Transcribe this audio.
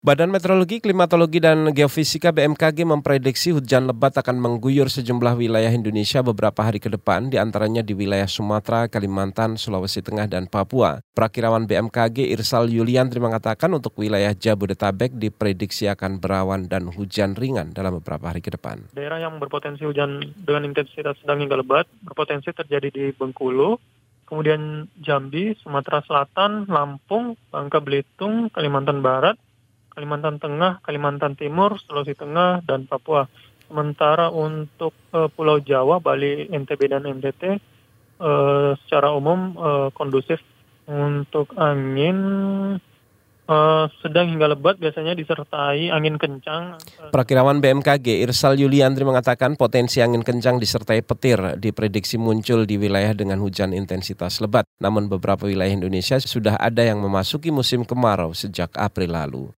Badan Meteorologi, Klimatologi, dan Geofisika BMKG memprediksi hujan lebat akan mengguyur sejumlah wilayah Indonesia beberapa hari ke depan, di antaranya di wilayah Sumatera, Kalimantan, Sulawesi Tengah, dan Papua. Perakirawan BMKG Irsal Yuliantri mengatakan untuk wilayah Jabodetabek diprediksi akan berawan dan hujan ringan dalam beberapa hari ke depan. Daerah yang berpotensi hujan dengan intensitas sedang hingga lebat berpotensi terjadi di Bengkulu, kemudian Jambi, Sumatera Selatan, Lampung, Bangka Belitung, Kalimantan Barat, Kalimantan Tengah, Kalimantan Timur, Sulawesi Tengah, dan Papua. Sementara untuk uh, Pulau Jawa, Bali, NTB, dan NTT uh, eh, secara umum uh, kondusif untuk angin Uh, sedang hingga lebat biasanya disertai angin kencang. Perakirawan BMKG Irsal Yuliandri mengatakan potensi angin kencang disertai petir diprediksi muncul di wilayah dengan hujan intensitas lebat. Namun beberapa wilayah Indonesia sudah ada yang memasuki musim kemarau sejak April lalu.